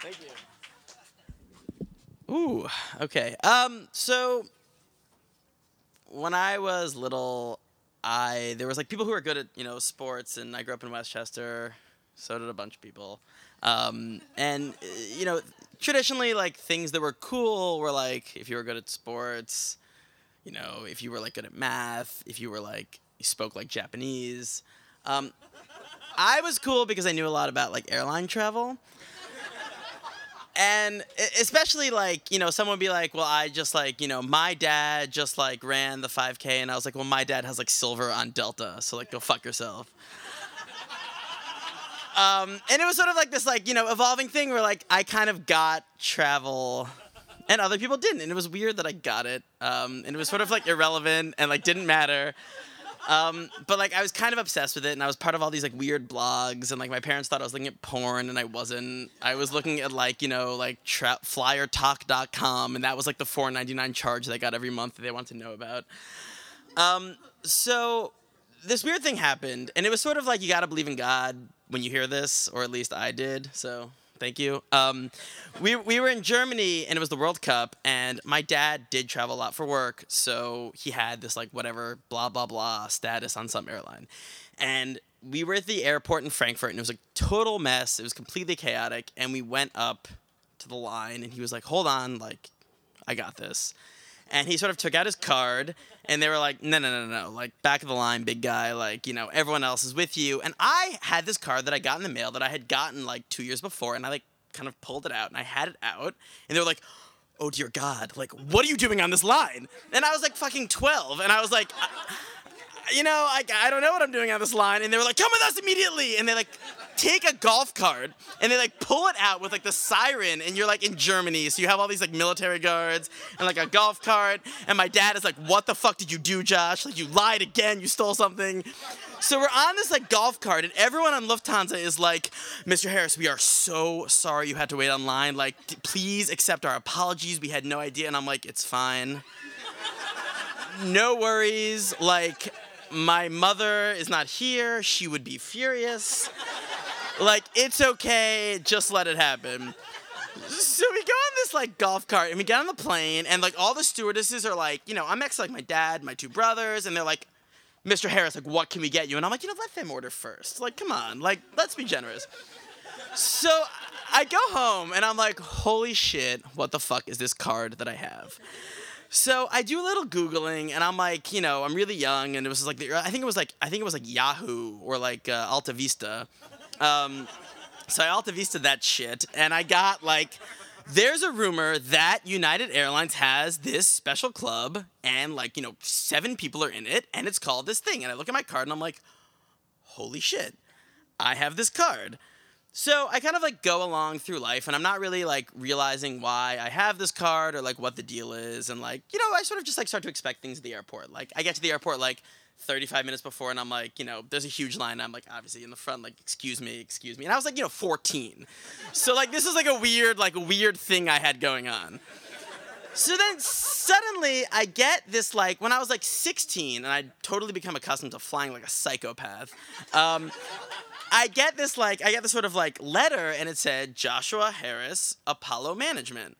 Thank you. Ooh, okay. Um, so when I was little, I there was like people who were good at you know sports, and I grew up in Westchester. So did a bunch of people. Um, and you know, traditionally, like things that were cool were like if you were good at sports, you know, if you were like good at math, if you were like you spoke like Japanese. Um, I was cool because I knew a lot about like airline travel. And especially like, you know, someone would be like, well, I just like, you know, my dad just like ran the 5K. And I was like, well, my dad has like silver on Delta. So like, go fuck yourself. Um, and it was sort of like this, like, you know, evolving thing where like I kind of got travel and other people didn't. And it was weird that I got it. Um, and it was sort of like irrelevant and like didn't matter. Um, but like I was kind of obsessed with it, and I was part of all these like weird blogs, and like my parents thought I was looking at porn, and I wasn't. I was looking at like you know like tra- flyertalk.com, and that was like the four ninety nine charge I got every month that they wanted to know about. Um, so this weird thing happened, and it was sort of like you gotta believe in God when you hear this, or at least I did. So thank you. Um, we we were in Germany, and it was the World Cup, and my dad did travel a lot for work, so he had this like whatever blah blah blah status on some airline, and we were at the airport in Frankfurt, and it was a total mess. It was completely chaotic, and we went up to the line, and he was like, "Hold on, like, I got this." And he sort of took out his card and they were like no no no no like back of the line big guy. Like you know everyone else is with you. And i had this card that i got in the mail that i had gotten like two years before and i like kind of pulled it out and i had it out and they were like oh dear god. Like what are you doing on this line? And i was like fucking 12 and i was like I, you know, I, I don't know what I'm doing on this line. And they were like, come with us immediately. And they like take a golf cart and they like pull it out with like the siren. And you're like in Germany. So you have all these like military guards and like a golf cart. And my dad is like, what the fuck did you do, Josh? Like you lied again. You stole something. So we're on this like golf cart, and everyone on Lufthansa is like, Mr. Harris, we are so sorry you had to wait online. Like, please accept our apologies. We had no idea. And I'm like, it's fine. No worries. Like, my mother is not here. She would be furious. Like, it's okay. Just let it happen. So we go on this like golf cart and we get on the plane and like all the stewardesses are like, you know, I'm next to like my dad, my two brothers, and they're like, Mr. Harris, like, what can we get you? And I'm like, you know, let them order first. Like, come on, like, let's be generous. So I go home and I'm like, holy shit, what the fuck is this card that I have? So I do a little googling, and I'm like, you know, I'm really young, and it was like, the, I think it was like, I think it was like Yahoo or like uh, Alta Vista. Um, so I Alta Vista that shit, and I got like, there's a rumor that United Airlines has this special club, and like, you know, seven people are in it, and it's called this thing. And I look at my card, and I'm like, holy shit, I have this card. So I kind of like go along through life and I'm not really like realizing why I have this card or like what the deal is and like you know I sort of just like start to expect things at the airport. Like I get to the airport like 35 minutes before and I'm like, you know, there's a huge line. I'm like obviously in the front like excuse me, excuse me. And I was like, you know, 14. So like this is like a weird like weird thing I had going on. So then suddenly I get this like when I was like 16 and I'd totally become accustomed to flying like a psychopath. Um, I get this like I get this sort of like letter and it said Joshua Harris Apollo Management.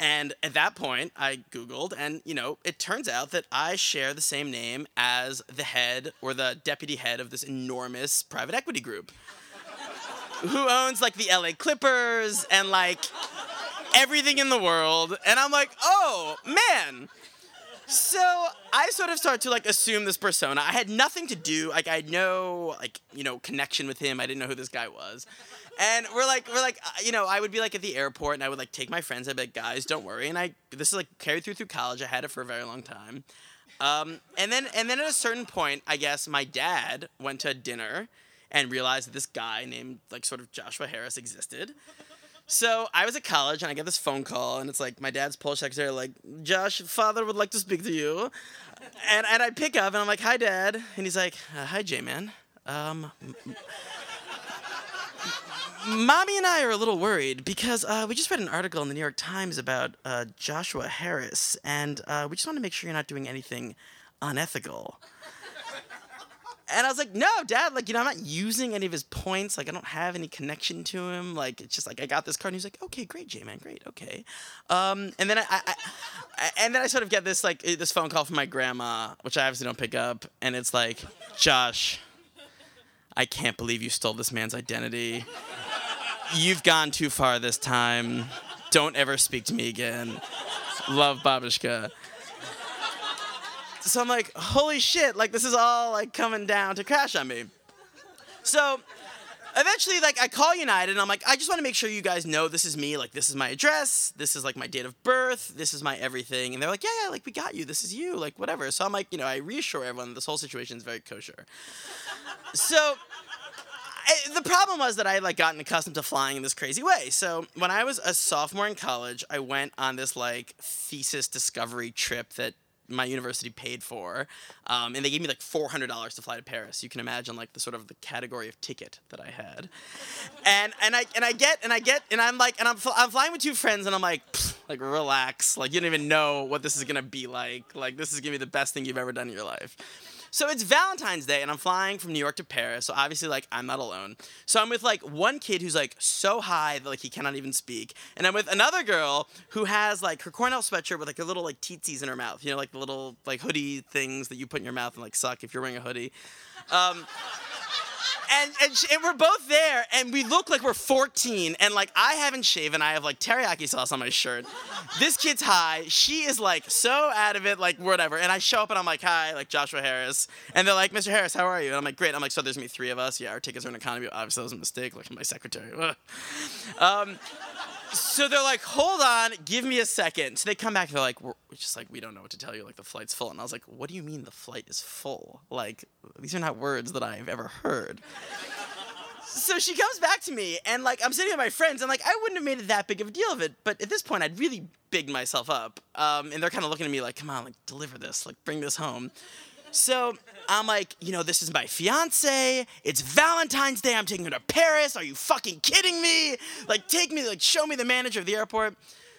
And at that point I googled and you know it turns out that I share the same name as the head or the deputy head of this enormous private equity group who owns like the LA Clippers and like everything in the world and I'm like, "Oh, man, so I sort of start to like assume this persona. I had nothing to do. Like I had no like you know connection with him. I didn't know who this guy was. And we're like we're like uh, you know I would be like at the airport and I would like take my friends. I'd be like guys, don't worry. And I this is like carried through through college. I had it for a very long time. Um, and then and then at a certain point, I guess my dad went to dinner and realized that this guy named like sort of Joshua Harris existed. So I was at college and I get this phone call and it's like my dad's Polish secretary like Josh, father would like to speak to you, and and I pick up and I'm like hi dad. And he's like uh, hi J man, um, mommy and I are a little worried because uh, we just read an article in the New York Times about uh, Joshua Harris and uh, we just want to make sure you're not doing anything unethical. And I was like, no, dad, like, you know, I'm not using any of his points. Like, I don't have any connection to him. Like, it's just like, I got this card. And he's like, okay, great, J Man, great, okay. Um, and then I, I, I, and then I sort of get this, like, this phone call from my grandma, which I obviously don't pick up. And it's like, Josh, I can't believe you stole this man's identity. You've gone too far this time. Don't ever speak to me again. Love Babushka so I'm like, holy shit, like this is all like coming down to crash on me. So eventually, like I call United and I'm like, I just want to make sure you guys know this is me. Like this is my address. This is like my date of birth. This is my everything. And they're like, yeah, yeah, like we got you. This is you. Like whatever. So I'm like, you know, I reassure everyone this whole situation is very kosher. So. I, the problem was that I had like gotten accustomed to flying in this crazy way. So when I was a sophomore in college, I went on this like thesis discovery trip that my university paid for, um, and they gave me like four hundred dollars to fly to Paris. You can imagine like the sort of the category of ticket that I had, and and I and I get and I get and I'm like and I'm I'm flying with two friends and I'm like like relax like you don't even know what this is gonna be like like this is gonna be the best thing you've ever done in your life. So it's Valentine's Day, and I'm flying from New York to Paris. So obviously, like, I'm not alone. So I'm with like one kid who's like so high that like he cannot even speak, and I'm with another girl who has like her Cornell sweatshirt with like a little like teetsies in her mouth. You know, like the little like hoodie things that you put in your mouth and like suck if you're wearing a hoodie. Um, and and, she, and, we're both there, and we look like we're 14, and like I haven't shaven, I have like teriyaki sauce on my shirt. This kid's high, she is like so out of it, like whatever. And I show up and I'm like, hi, like Joshua Harris, and they're like, Mr. Harris, how are you? And I'm like, great. I'm like, so there's me three of us. Yeah, our tickets are in economy. Obviously, that was a mistake. Like my secretary. um, so they're like, hold on, give me a second. So they come back, and they're like, we're just like, we don't know what to tell you. Like, the flight's full. And I was like, what do you mean the flight is full? Like, these are not words that I've ever heard. so she comes back to me, and like, I'm sitting with my friends, and like, I wouldn't have made it that big of a deal of it. But at this point, I'd really bigged myself up. Um, and they're kind of looking at me like, come on, like, deliver this, like, bring this home. So I'm like, you know, this is my fiance. It's Valentine's Day. I'm taking her to Paris. Are you fucking kidding me? Like, take me, like, show me the manager of the airport.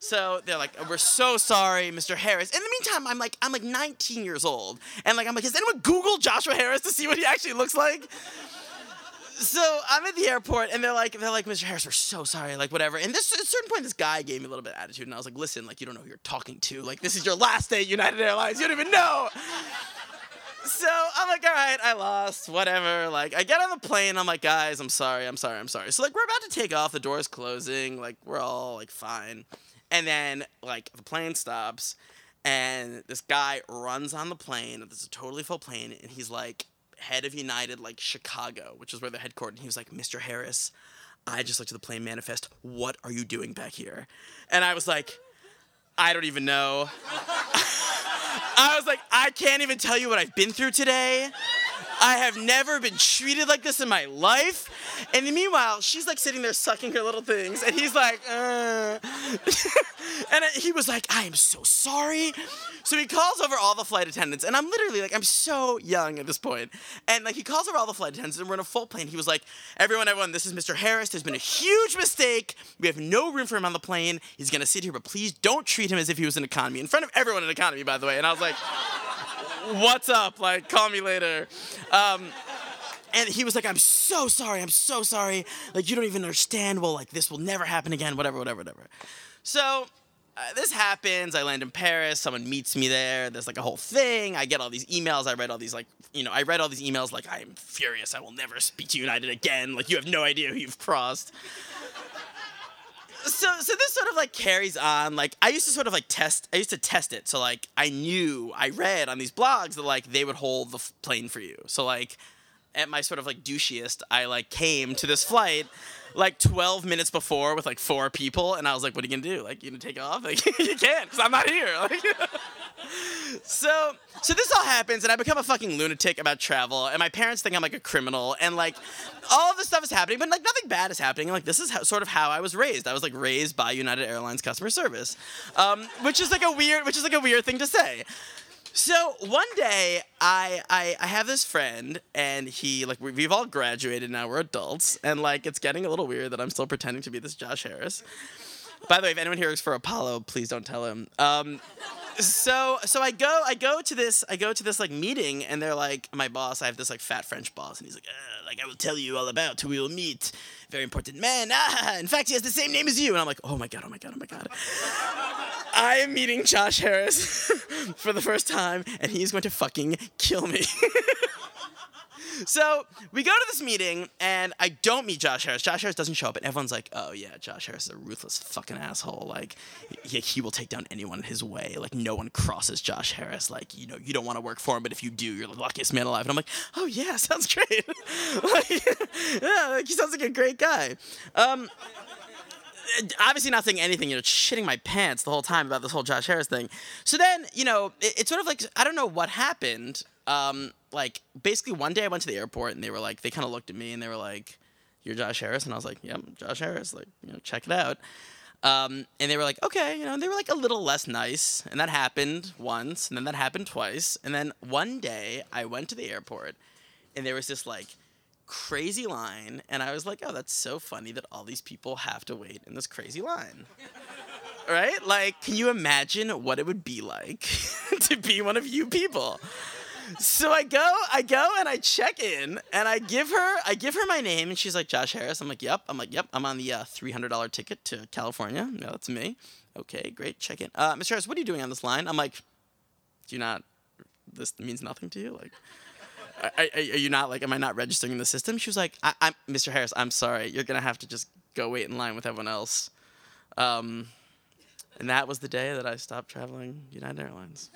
So they're like, we're so sorry, Mr. Harris. In the meantime, I'm like, I'm like 19 years old, and like, I'm like, has anyone Googled Joshua Harris to see what he actually looks like? so I'm at the airport, and they're like, they're like, Mr. Harris, we're so sorry, like whatever. And this at a certain point, this guy gave me a little bit of attitude, and I was like, listen, like you don't know who you're talking to. Like this is your last day at United Airlines. You don't even know so I'm like, all right, I lost, whatever. Like, I get on the plane. I'm like, guys, I'm sorry, I'm sorry, I'm sorry. So like, we're about to take off. The door's closing. Like, we're all like fine. And then like the plane stops, and this guy runs on the plane. This is a totally full plane, and he's like head of United, like Chicago, which is where the headquarters. And he was like, Mr. Harris, I just looked at the plane manifest. What are you doing back here? And I was like, I don't even know. I was like, I can't even tell you what I've been through today. I have never been treated like this in my life. And meanwhile, she's like sitting there sucking her little things, and he's like, uh. and he was like, I am so sorry. So he calls over all the flight attendants, and I'm literally like, I'm so young at this point. And like, he calls over all the flight attendants, and we're in a full plane. He was like, Everyone, everyone, this is Mr. Harris. There's been a huge mistake. We have no room for him on the plane. He's gonna sit here, but please don't treat him as if he was an economy. In front of everyone in economy, by the way. And I was like, What's up? Like, call me later. Um, and he was like, I'm so sorry, I'm so sorry. Like, you don't even understand. Well, like, this will never happen again, whatever, whatever, whatever. So, uh, this happens. I land in Paris. Someone meets me there. There's like a whole thing. I get all these emails. I read all these like, you know, I read all these emails like, I am furious. I will never speak to United again. Like, you have no idea who you've crossed. So, so this sort of like carries on. Like, I used to sort of like test. I used to test it. So like, I knew. I read on these blogs that like they would hold the f- plane for you. So like, at my sort of like douchiest, I like came to this flight like 12 minutes before with like four people, and I was like, "What are you gonna do? Like, you gonna take off? Like, you can't, cause I'm not here." Like, so, so this all happens, and I become a fucking lunatic about travel, and my parents think I'm like a criminal, and like all this stuff is happening, but like nothing bad is happening. Like this is how, sort of how I was raised. I was like raised by United Airlines customer service, um, which is like a weird, which is like a weird thing to say. So one day, I, I I have this friend, and he like we've all graduated now. We're adults, and like it's getting a little weird that I'm still pretending to be this Josh Harris. By the way, if anyone here works for Apollo, please don't tell him. Um, so so I go I go to this I go to this like meeting and they're like my boss I have this like fat French boss and he's like uh, like I will tell you all about who we will meet. Very important man. Ah in fact he has the same name as you. And I'm like oh my god oh my god oh my god. I am meeting Josh Harris for the first time and he's going to fucking kill me so we go to this meeting and I don't meet Josh Harris. Josh Harris doesn't show up, and everyone's like, "Oh yeah, Josh Harris is a ruthless fucking asshole. Like, he, he will take down anyone in his way. Like, no one crosses Josh Harris. Like, you know, you don't want to work for him, but if you do, you're the luckiest man alive." And I'm like, "Oh yeah, sounds great. like, yeah, like, he sounds like a great guy." Um, obviously not saying anything, you know, shitting my pants the whole time about this whole Josh Harris thing. So then, you know, it, it's sort of like I don't know what happened. Um, like basically one day I went to the airport and they were like, they kind of looked at me and they were like, "You're Josh Harris," and I was like, "Yep, Josh Harris." Like, you know, check it out. Um, and they were like, okay, you know, they were like a little less nice. And that happened once, and then that happened twice. And then one day I went to the airport and there was this like crazy line. And I was like, oh, that's so funny that all these people have to wait in this crazy line. right? Like, can you imagine what it would be like to be one of you people? So I go, I go and I check in and I give her, I give her my name and she's like Josh Harris. I'm like, yep. I'm like, yep. I'm on the uh, $300 ticket to California. No, that's me. Okay, great. Check in. Uh, Mr. Harris, what are you doing on this line? I'm like, do you not? This means nothing to you. Like, are, are, you not like? Am I not registering in the system? She was like, I, am Mr. Harris. I'm sorry. You're gonna have to just go wait in line with everyone else. Um, and that was the day that I stopped traveling United Airlines.